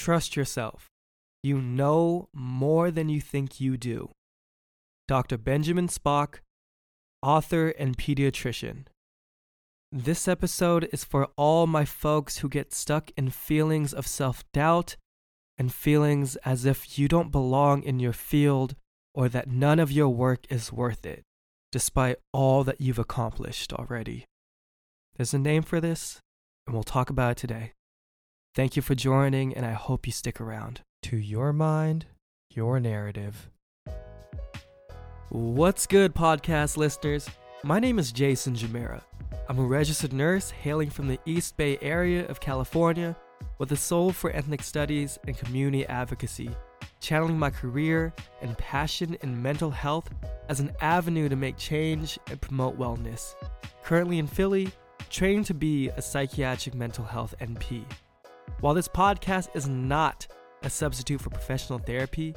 Trust yourself. You know more than you think you do. Dr. Benjamin Spock, author and pediatrician. This episode is for all my folks who get stuck in feelings of self doubt and feelings as if you don't belong in your field or that none of your work is worth it, despite all that you've accomplished already. There's a name for this, and we'll talk about it today. Thank you for joining, and I hope you stick around. To your mind, your narrative. What's good, podcast listeners? My name is Jason Jamera. I'm a registered nurse hailing from the East Bay area of California with a soul for ethnic studies and community advocacy, channeling my career and passion in mental health as an avenue to make change and promote wellness. Currently in Philly, training to be a psychiatric mental health NP. While this podcast is not a substitute for professional therapy,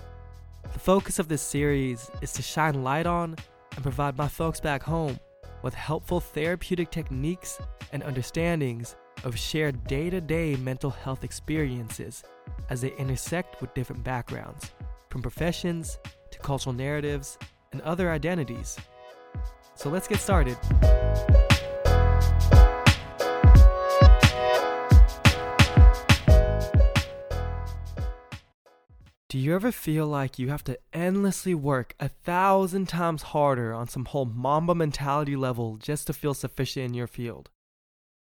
the focus of this series is to shine light on and provide my folks back home with helpful therapeutic techniques and understandings of shared day to day mental health experiences as they intersect with different backgrounds, from professions to cultural narratives and other identities. So let's get started. Do you ever feel like you have to endlessly work a thousand times harder on some whole Mamba mentality level just to feel sufficient in your field?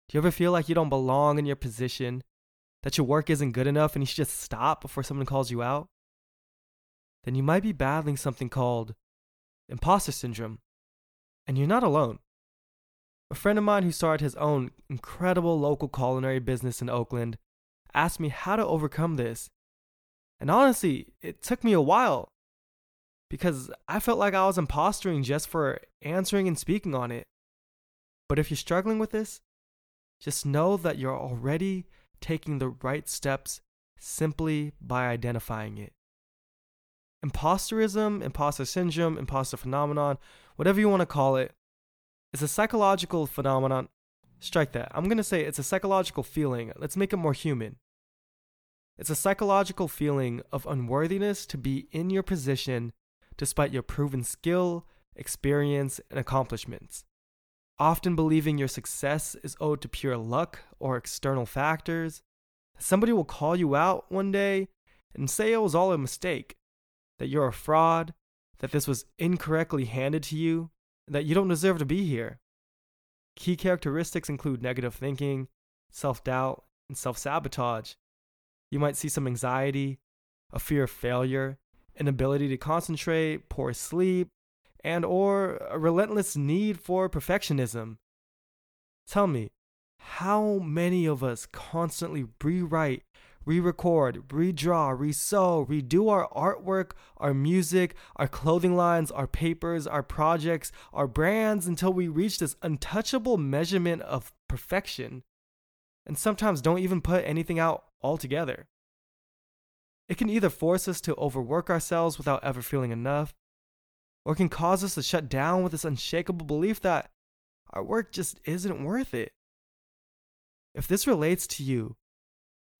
Do you ever feel like you don't belong in your position, that your work isn't good enough and you should just stop before someone calls you out? Then you might be battling something called imposter syndrome, and you're not alone. A friend of mine who started his own incredible local culinary business in Oakland asked me how to overcome this and honestly, it took me a while because I felt like I was impostering just for answering and speaking on it. But if you're struggling with this, just know that you're already taking the right steps simply by identifying it. Imposterism, imposter syndrome, imposter phenomenon, whatever you want to call it, is a psychological phenomenon. Strike that. I'm going to say it's a psychological feeling. Let's make it more human. It's a psychological feeling of unworthiness to be in your position despite your proven skill, experience, and accomplishments. Often believing your success is owed to pure luck or external factors. Somebody will call you out one day and say it was all a mistake, that you're a fraud, that this was incorrectly handed to you, that you don't deserve to be here. Key characteristics include negative thinking, self doubt, and self sabotage. You might see some anxiety, a fear of failure, inability to concentrate, poor sleep, and or a relentless need for perfectionism. Tell me, how many of us constantly rewrite, re-record, redraw, resew, redo our artwork, our music, our clothing lines, our papers, our projects, our brands until we reach this untouchable measurement of perfection? And sometimes don't even put anything out altogether. It can either force us to overwork ourselves without ever feeling enough, or can cause us to shut down with this unshakable belief that our work just isn't worth it. If this relates to you,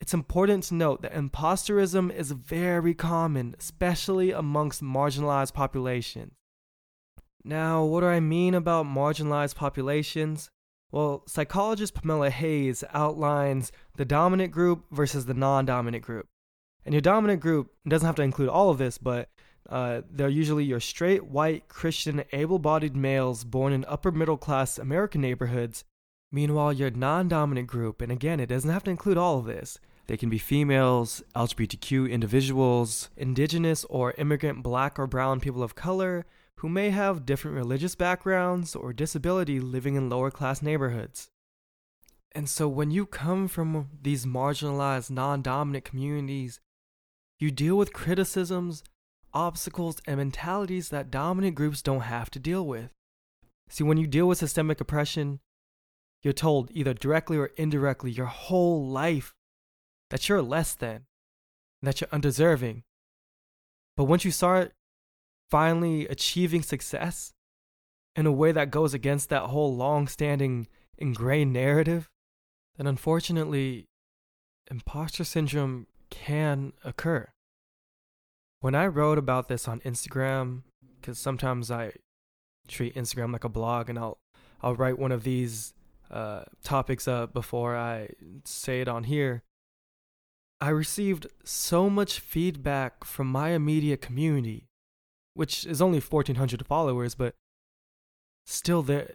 it's important to note that imposterism is very common, especially amongst marginalized populations. Now, what do I mean about marginalized populations? Well, psychologist Pamela Hays outlines the dominant group versus the non dominant group. And your dominant group doesn't have to include all of this, but uh, they're usually your straight, white, Christian, able bodied males born in upper middle class American neighborhoods. Meanwhile, your non dominant group, and again, it doesn't have to include all of this, they can be females, LGBTQ individuals, indigenous or immigrant black or brown people of color, who may have different religious backgrounds or disability living in lower class neighborhoods. And so when you come from these marginalized, non dominant communities, you deal with criticisms, obstacles, and mentalities that dominant groups don't have to deal with. See, when you deal with systemic oppression, you're told either directly or indirectly your whole life that you're less than, that you're undeserving. But once you start finally achieving success in a way that goes against that whole long standing ingrained narrative, then unfortunately, imposter syndrome can occur. When I wrote about this on Instagram, because sometimes I treat Instagram like a blog and I'll I'll write one of these uh, topics up before I say it on here. I received so much feedback from my immediate community, which is only 1,400 followers, but still there,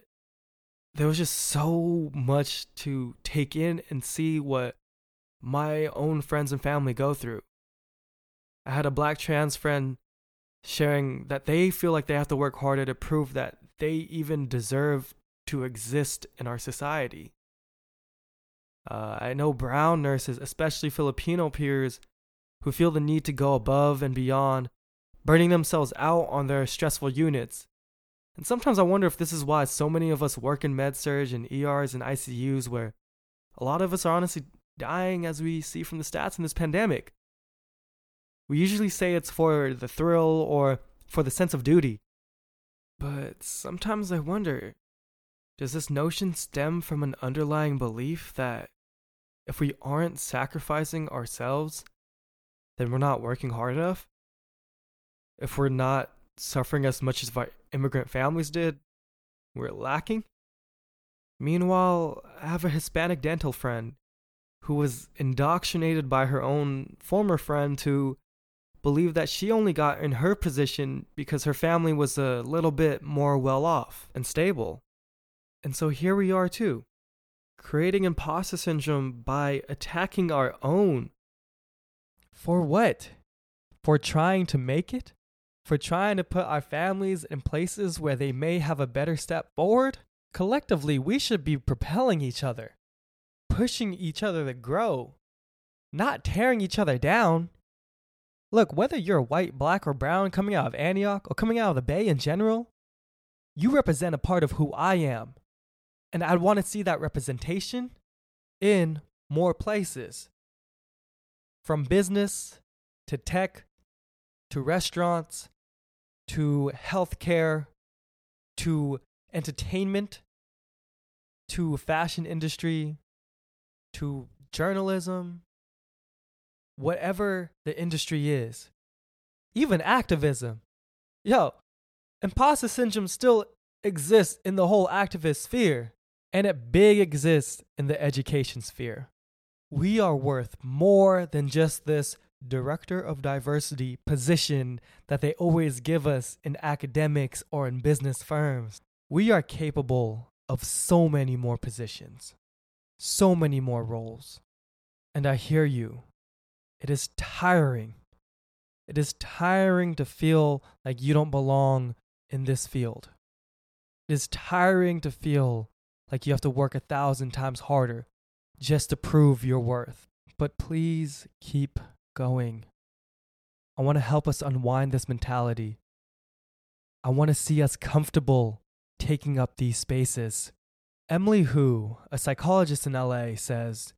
there was just so much to take in and see what my own friends and family go through. I had a black trans friend sharing that they feel like they have to work harder to prove that they even deserve to exist in our society. Uh, I know brown nurses, especially Filipino peers, who feel the need to go above and beyond, burning themselves out on their stressful units. And sometimes I wonder if this is why so many of us work in med surg and ERs and ICUs, where a lot of us are honestly dying as we see from the stats in this pandemic. We usually say it's for the thrill or for the sense of duty. But sometimes I wonder does this notion stem from an underlying belief that if we aren't sacrificing ourselves, then we're not working hard enough? If we're not suffering as much as our immigrant families did, we're lacking? Meanwhile, I have a Hispanic dental friend who was indoctrinated by her own former friend to believe that she only got in her position because her family was a little bit more well off and stable. And so here we are too, creating imposter syndrome by attacking our own. For what? For trying to make it? For trying to put our families in places where they may have a better step forward? Collectively, we should be propelling each other, pushing each other to grow, not tearing each other down. Look, whether you're white, black, or brown coming out of Antioch or coming out of the Bay in general, you represent a part of who I am. And I'd want to see that representation in more places. From business to tech to restaurants to healthcare to entertainment to fashion industry to journalism whatever the industry is even activism yo imposter syndrome still exists in the whole activist sphere and it big exists in the education sphere. We are worth more than just this director of diversity position that they always give us in academics or in business firms. We are capable of so many more positions, so many more roles. And I hear you. It is tiring. It is tiring to feel like you don't belong in this field. It is tiring to feel like you have to work a thousand times harder just to prove your worth. But please keep going. I want to help us unwind this mentality. I want to see us comfortable taking up these spaces. Emily Hu, a psychologist in LA, says,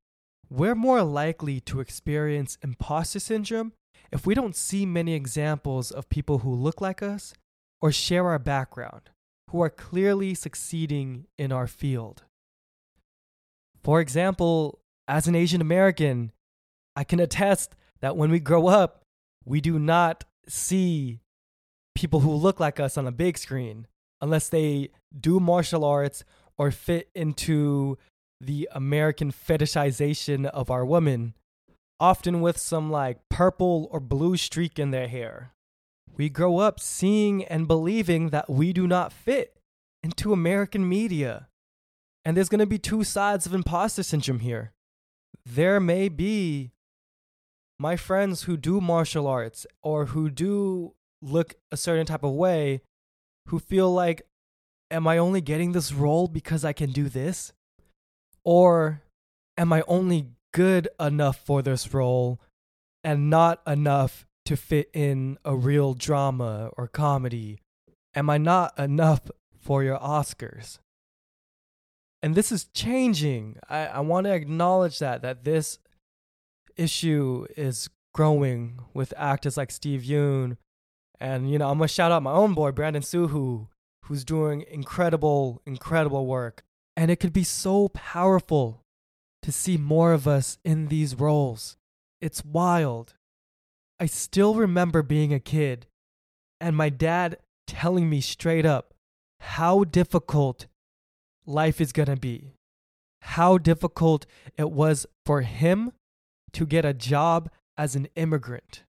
We're more likely to experience imposter syndrome if we don't see many examples of people who look like us or share our background who are clearly succeeding in our field. For example, as an Asian American, I can attest that when we grow up, we do not see people who look like us on a big screen unless they do martial arts or fit into the American fetishization of our women, often with some like purple or blue streak in their hair. We grow up seeing and believing that we do not fit into American media. And there's going to be two sides of imposter syndrome here. There may be my friends who do martial arts or who do look a certain type of way who feel like, am I only getting this role because I can do this? Or am I only good enough for this role and not enough to fit in a real drama or comedy? Am I not enough for your Oscars? And this is changing. I, I want to acknowledge that, that this issue is growing with actors like Steve Yeun. And, you know, I'm going to shout out my own boy, Brandon Soo Hoo, who's doing incredible, incredible work. And it could be so powerful to see more of us in these roles It's wild. I still remember being a kid and my dad telling me straight up how difficult life is going to be. How difficult it was for him to get a job as an immigrant.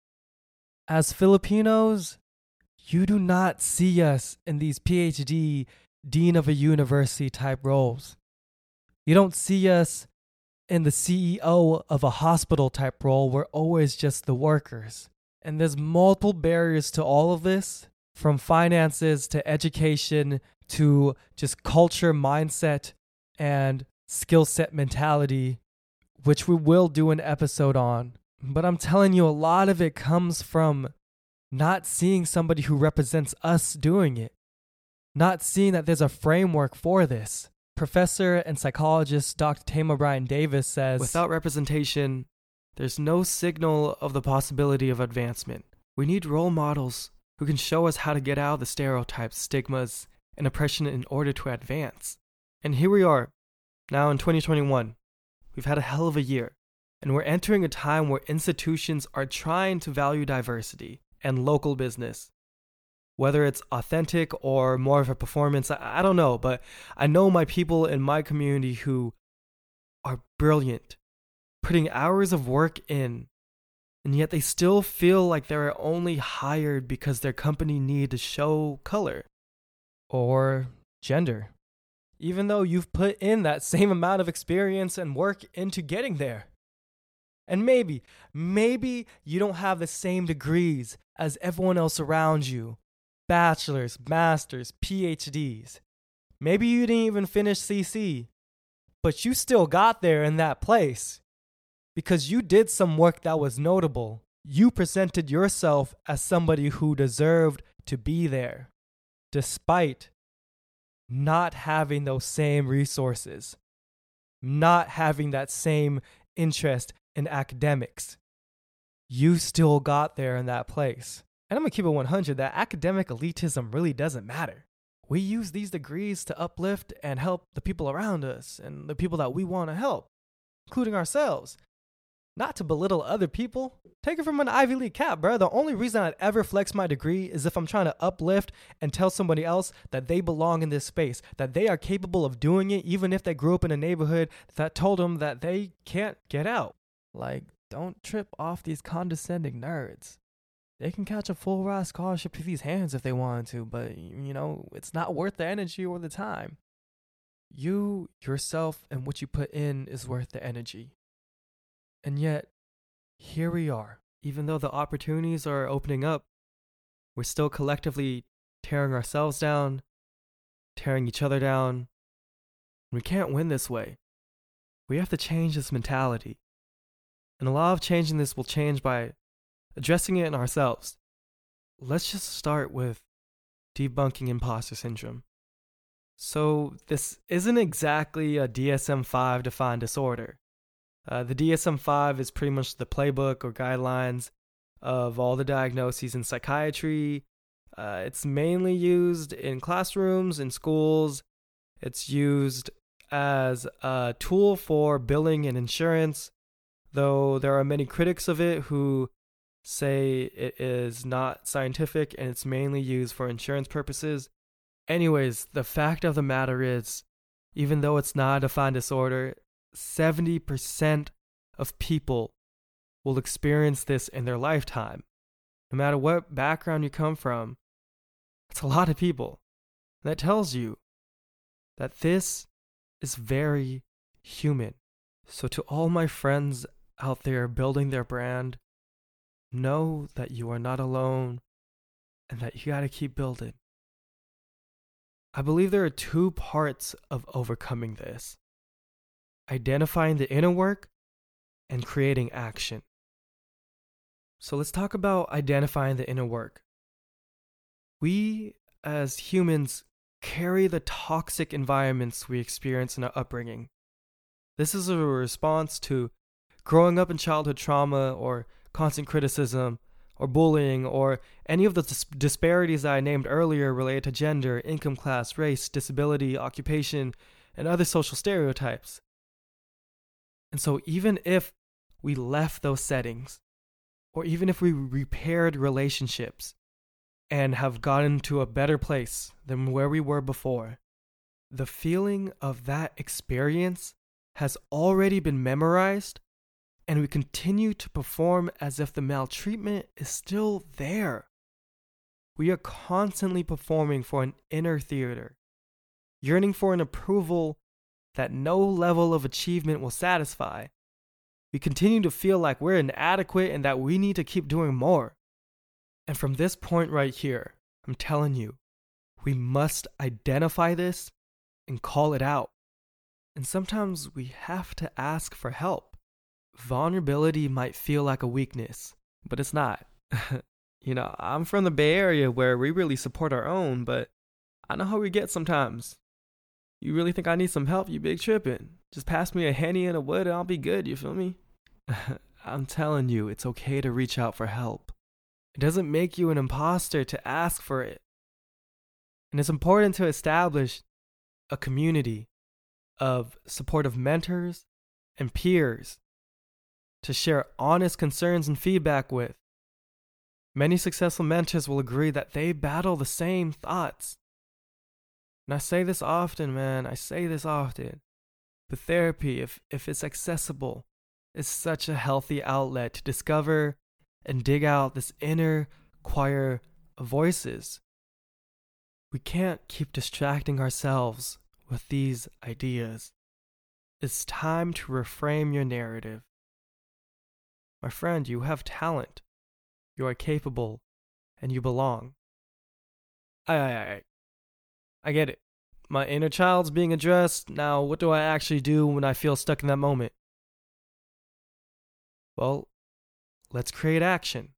As Filipinos, you do not see us in these PhD, dean of a university type roles. You don't see us in the CEO of a hospital type role. We're always just the workers. And there's multiple barriers to all of this from finances to education to just culture, mindset, and skill set mentality, which we will do an episode on. But I'm telling you, a lot of it comes from not seeing somebody who represents us doing it, not seeing that there's a framework for this. Professor and psychologist Dr. Tama Bryan Davis says Without representation, there's no signal of the possibility of advancement. We need role models who can show us how to get out of the stereotypes, stigmas, and oppression in order to advance. And here we are, now in 2021. We've had a hell of a year, and we're entering a time where institutions are trying to value diversity and local business. Whether it's authentic or more of a performance, I, I don't know, but I know my people in my community who are brilliant, putting hours of work in and yet they still feel like they're only hired because their company need to show color or gender even though you've put in that same amount of experience and work into getting there. And maybe maybe you don't have the same degrees as everyone else around you. Bachelors masters phds maybe you didn't even finish cc but you still got there in that place. Because you did some work that was notable. You presented yourself as somebody who deserved to be there, despite not having those same resources, not having that same interest in academics. You still got there in that place. And I'm gonna keep it 100 that academic elitism really doesn't matter. We use these degrees to uplift and help the people around us and the people that we wanna help, including ourselves not to belittle other people. Take it from an Ivy League cap, bro. The only reason I'd ever flex my degree is if I'm trying to uplift and tell somebody else that they belong in this space, that they are capable of doing it, even if they grew up in a neighborhood that told them that they can't get out. Like, don't trip off these condescending nerds. They can catch a full ride scholarship to these hands if they wanted to, but you know, it's not worth the energy or the time. You, yourself, and what you put in is worth the energy. And yet, here we are. Even though the opportunities are opening up, we're still collectively tearing ourselves down, tearing each other down. We can't win this way. We have to change this mentality. And a lot of changing this will change by addressing it in ourselves. Let's just start with debunking imposter syndrome. So, this isn't exactly a DSM 5 defined disorder. Uh, the DSM 5 is pretty much the playbook or guidelines of all the diagnoses in psychiatry. Uh, it's mainly used in classrooms, in schools. It's used as a tool for billing and insurance, though there are many critics of it who say it is not scientific and it's mainly used for insurance purposes. Anyways, the fact of the matter is, even though it's not a defined disorder, 70% of people will experience this in their lifetime. No matter what background you come from, it's a lot of people. And that tells you that this is very human. So, to all my friends out there building their brand, know that you are not alone and that you got to keep building. I believe there are two parts of overcoming this identifying the inner work, and creating action. So let's talk about identifying the inner work. We, as humans, carry the toxic environments we experience in our upbringing. This is a response to growing up in childhood trauma or constant criticism or bullying or any of the dis- disparities I named earlier related to gender, income class, race, disability, occupation, and other social stereotypes. And so, even if we left those settings, or even if we repaired relationships and have gotten to a better place than where we were before, the feeling of that experience has already been memorized, and we continue to perform as if the maltreatment is still there. We are constantly performing for an inner theater, yearning for an approval that no level of achievement will satisfy. We continue to feel like we're inadequate and that we need to keep doing more. And from this point right here, I'm telling you, we must identify this and call it out. And sometimes we have to ask for help. Vulnerability might feel like a weakness, but it's not. you know, I'm from the Bay Area where we really support our own, but I know how we get sometimes. You really think I need some help? You big tripping. Just pass me a henny and a wood and I'll be good, you feel me? I'm telling you, it's okay to reach out for help. It doesn't make you an imposter to ask for it. And it's important to establish a community of supportive mentors and peers to share honest concerns and feedback with. Many successful mentors will agree that they battle the same thoughts. And I say this often, man, I say this often. But therapy, if, if it's accessible, is such a healthy outlet to discover and dig out this inner choir of voices. We can't keep distracting ourselves with these ideas. It's time to reframe your narrative. My friend, you have talent. You are capable, and you belong. I, I, I, I get it. My inner child's being addressed. Now, what do I actually do when I feel stuck in that moment? Well, let's create action.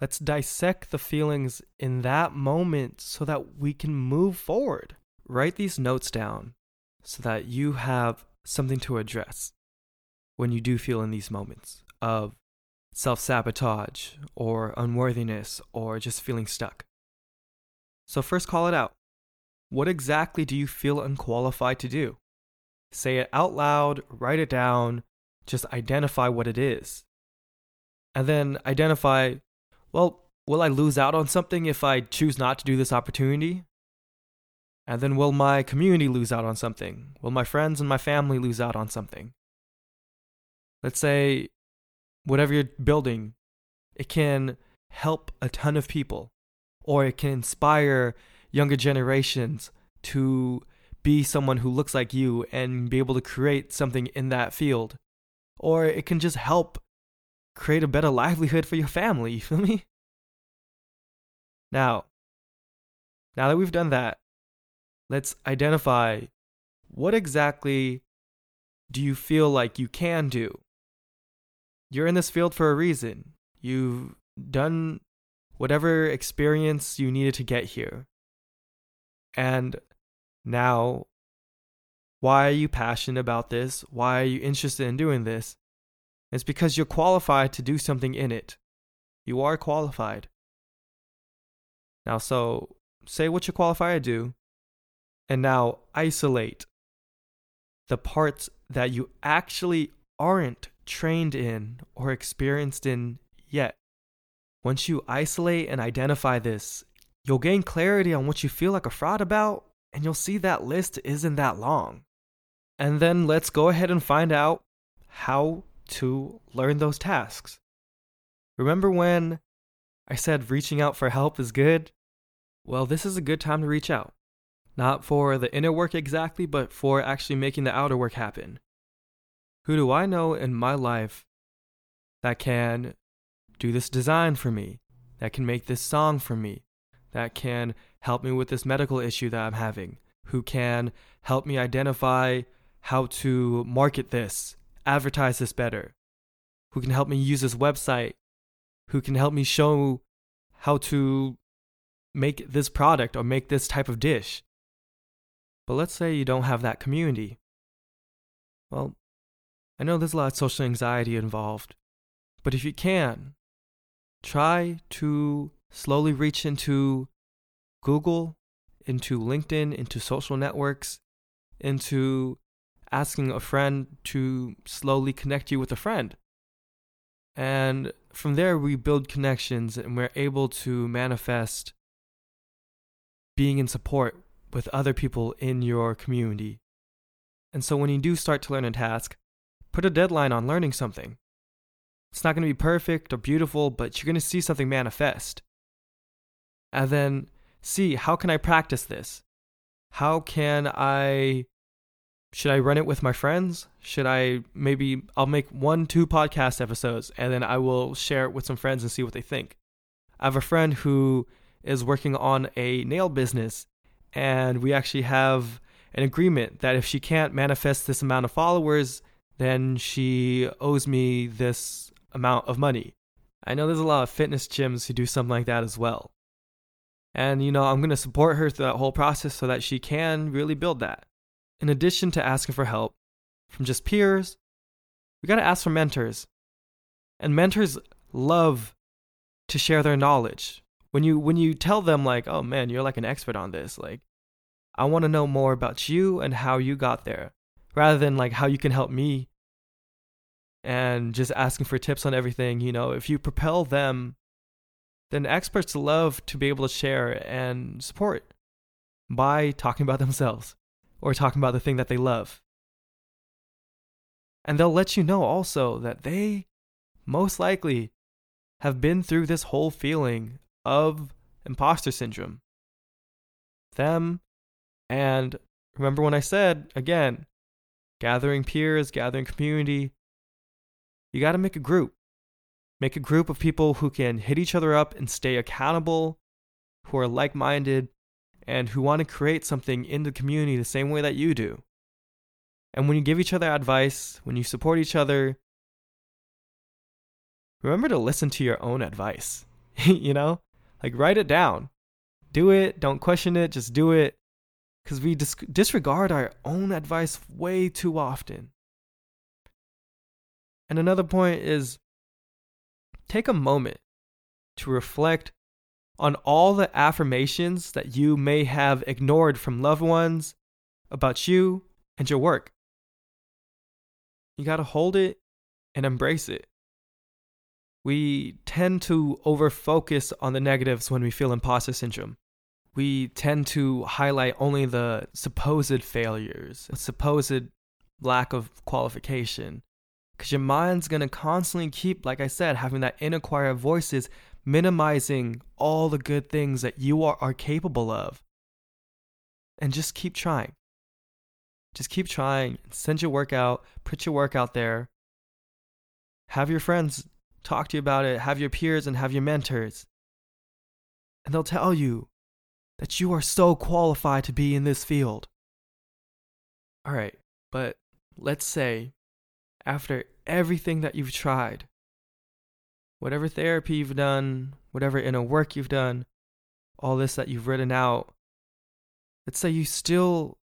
Let's dissect the feelings in that moment so that we can move forward. Write these notes down so that you have something to address when you do feel in these moments of self sabotage or unworthiness or just feeling stuck. So, first, call it out. What exactly do you feel unqualified to do? Say it out loud, write it down, just identify what it is. And then identify, well, will I lose out on something if I choose not to do this opportunity? And then will my community lose out on something? Will my friends and my family lose out on something? Let's say whatever you're building, it can help a ton of people, or it can inspire younger generations to be someone who looks like you and be able to create something in that field. Or it can just help create a better livelihood for your family, you feel me? Now, now that we've done that, let's identify what exactly do you feel like you can do? You're in this field for a reason. You've done whatever experience you needed to get here. And now, why are you passionate about this? Why are you interested in doing this? It's because you're qualified to do something in it. You are qualified. Now, so say what you're qualified to do, and now isolate the parts that you actually aren't trained in or experienced in yet. Once you isolate and identify this, You'll gain clarity on what you feel like a fraud about, and you'll see that list isn't that long. And then let's go ahead and find out how to learn those tasks. Remember when I said reaching out for help is good? Well, this is a good time to reach out. Not for the inner work exactly, but for actually making the outer work happen. Who do I know in my life that can do this design for me, that can make this song for me, that can help me with this medical issue that I'm having, who can help me identify how to market this, advertise this better, who can help me use this website, who can help me show how to make this product or make this type of dish. But let's say you don't have that community. Well, I know there's a lot of social anxiety involved, but if you can, try to slowly reach into Google, into LinkedIn, into social networks, into asking a friend to slowly connect you with a friend. And from there, we build connections and we're able to manifest being in support with other people in your community. And so when you do start to learn a task, put a deadline on learning something. It's not going to be perfect or beautiful, but you're going to see something manifest. And then see how can I practice this? How can I should I run it with my friends? Should I maybe I'll make one two podcast episodes and then I will share it with some friends and see what they think. I have a friend who is working on a nail business and we actually have an agreement that if she can't manifest this amount of followers, then she owes me this amount of money. I know there's a lot of fitness gyms who do something like that as well. And, you know, I'm going to support her through that whole process so that she can really build that. In addition to asking for help from just peers, we got to ask for mentors. And mentors love to share their knowledge. When you when you tell them like, "Oh man, you're like an expert on this." Like, I want to know more about you and how you got there, rather than like how you can help me and just asking for tips on everything. You know, if you propel them, then experts love to be able to share and support by talking about themselves or talking about the thing that they love. And they'll let you know also that they most likely have been through this whole feeling of imposter syndrome. Them and remember when I said, again, gathering peers, gathering community, you got to make a group. Make a group of people who can hit each other up and stay accountable, who are like minded, and who want to create something in the community the same way that you do. And when you give each other advice, when you support each other, remember to listen to your own advice. you know? Like, write it down. Do it. Don't question it. Just do it because we dis- disregard our own advice way too often. And another point is take a moment to reflect on all the affirmations that you may have ignored from loved ones about you and your work. You got to hold it and embrace it. We tend to overfocus on the negatives when we feel imposter syndrome we tend to highlight only the supposed failures, the supposed lack of qualification. Because your mind's to constantly keep, like I said, having that inner choir of voices, minimizing all the good things that you are, are capable of. And just keep trying. Just keep trying. Send your work out, put your work out there. Have your friends talk to you about it, have your peers and have your mentors. And they'll tell you that you are so qualified to be in this field. All right, but let's say after everything that you've tried, whatever therapy you've done, whatever inner work you've done, all this that you've written out, let's say you still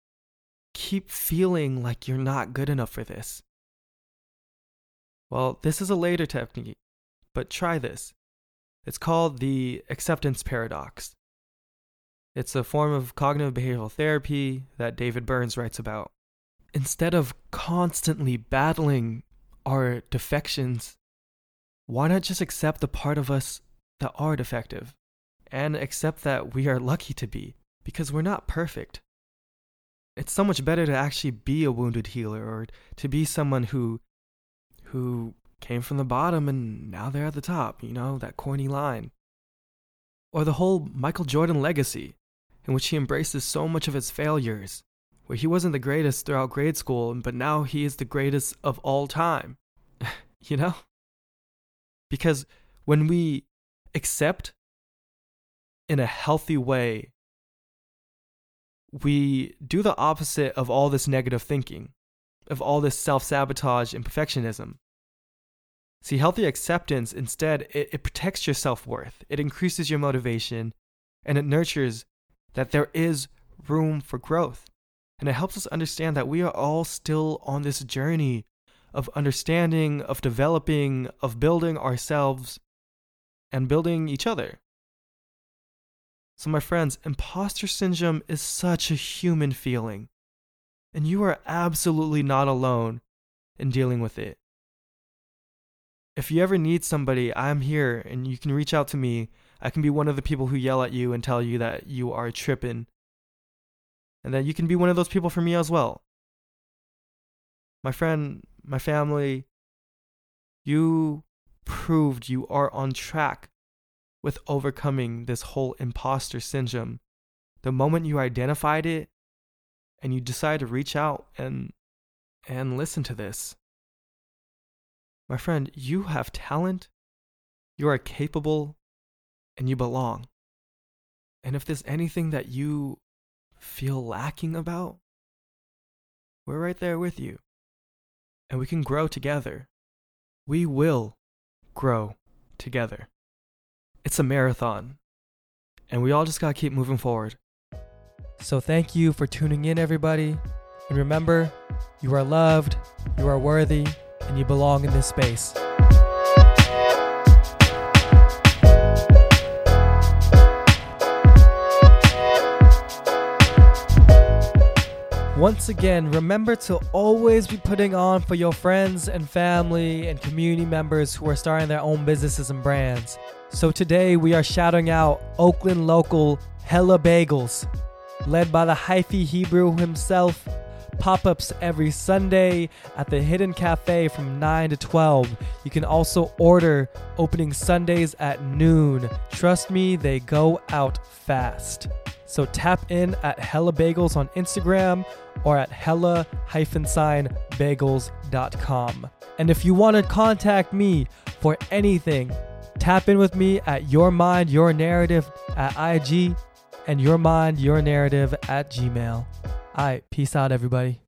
keep feeling like you're not good enough for this. Well, this is a later technique, but try this. It's called the acceptance paradox. It's a form of cognitive behavioral therapy that David Burns writes about. Instead of constantly battling our defections, why not just accept the part of us that are defective and accept that we are lucky to be because we're not perfect? It's so much better to actually be a wounded healer or to be someone who who came from the bottom and now they're at the top, you know, that corny line. Or the whole Michael Jordan legacy in which he embraces so much of his failures, where he wasn't the greatest throughout grade school, but now he is the greatest of all time. you know? Because when we accept in a healthy way, we do the opposite of all this negative thinking, of all this self sabotage and perfectionism. See, healthy acceptance instead, it, it protects your self worth, it increases your motivation, and it nurtures that there is room for growth. And it helps us understand that we are all still on this journey of understanding, of developing, of building ourselves and building each other. So, my friends, imposter syndrome is such a human feeling. And you are absolutely not alone in dealing with it. If you ever need somebody, I'm here and you can reach out to me. I can be one of the people who yell at you and tell you that you are tripping. And that you can be one of those people for me as well. My friend, my family, you proved you are on track with overcoming this whole imposter syndrome. The moment you identified it and you decide to reach out and and listen to this. My friend, you have talent, you are capable, and you belong. And if there's anything that you feel lacking about, we're right there with you. And we can grow together. We will grow together. It's a marathon, and we all just gotta keep moving forward. So, thank you for tuning in, everybody. And remember, you are loved, you are worthy, and you belong in this space. Once again, remember to always be putting on for your friends and family and community members who are starting their own businesses and brands. So today we are shouting out Oakland local Hella Bagels, led by the hyphy Hebrew himself. Pop ups every Sunday at the Hidden Cafe from 9 to 12. You can also order opening Sundays at noon. Trust me, they go out fast. So tap in at Hella Bagels on Instagram or at hella-bagels.com. And if you want to contact me for anything, tap in with me at Your Mind, Your Narrative at IG and Your Mind, Your Narrative at Gmail. All right, peace out, everybody.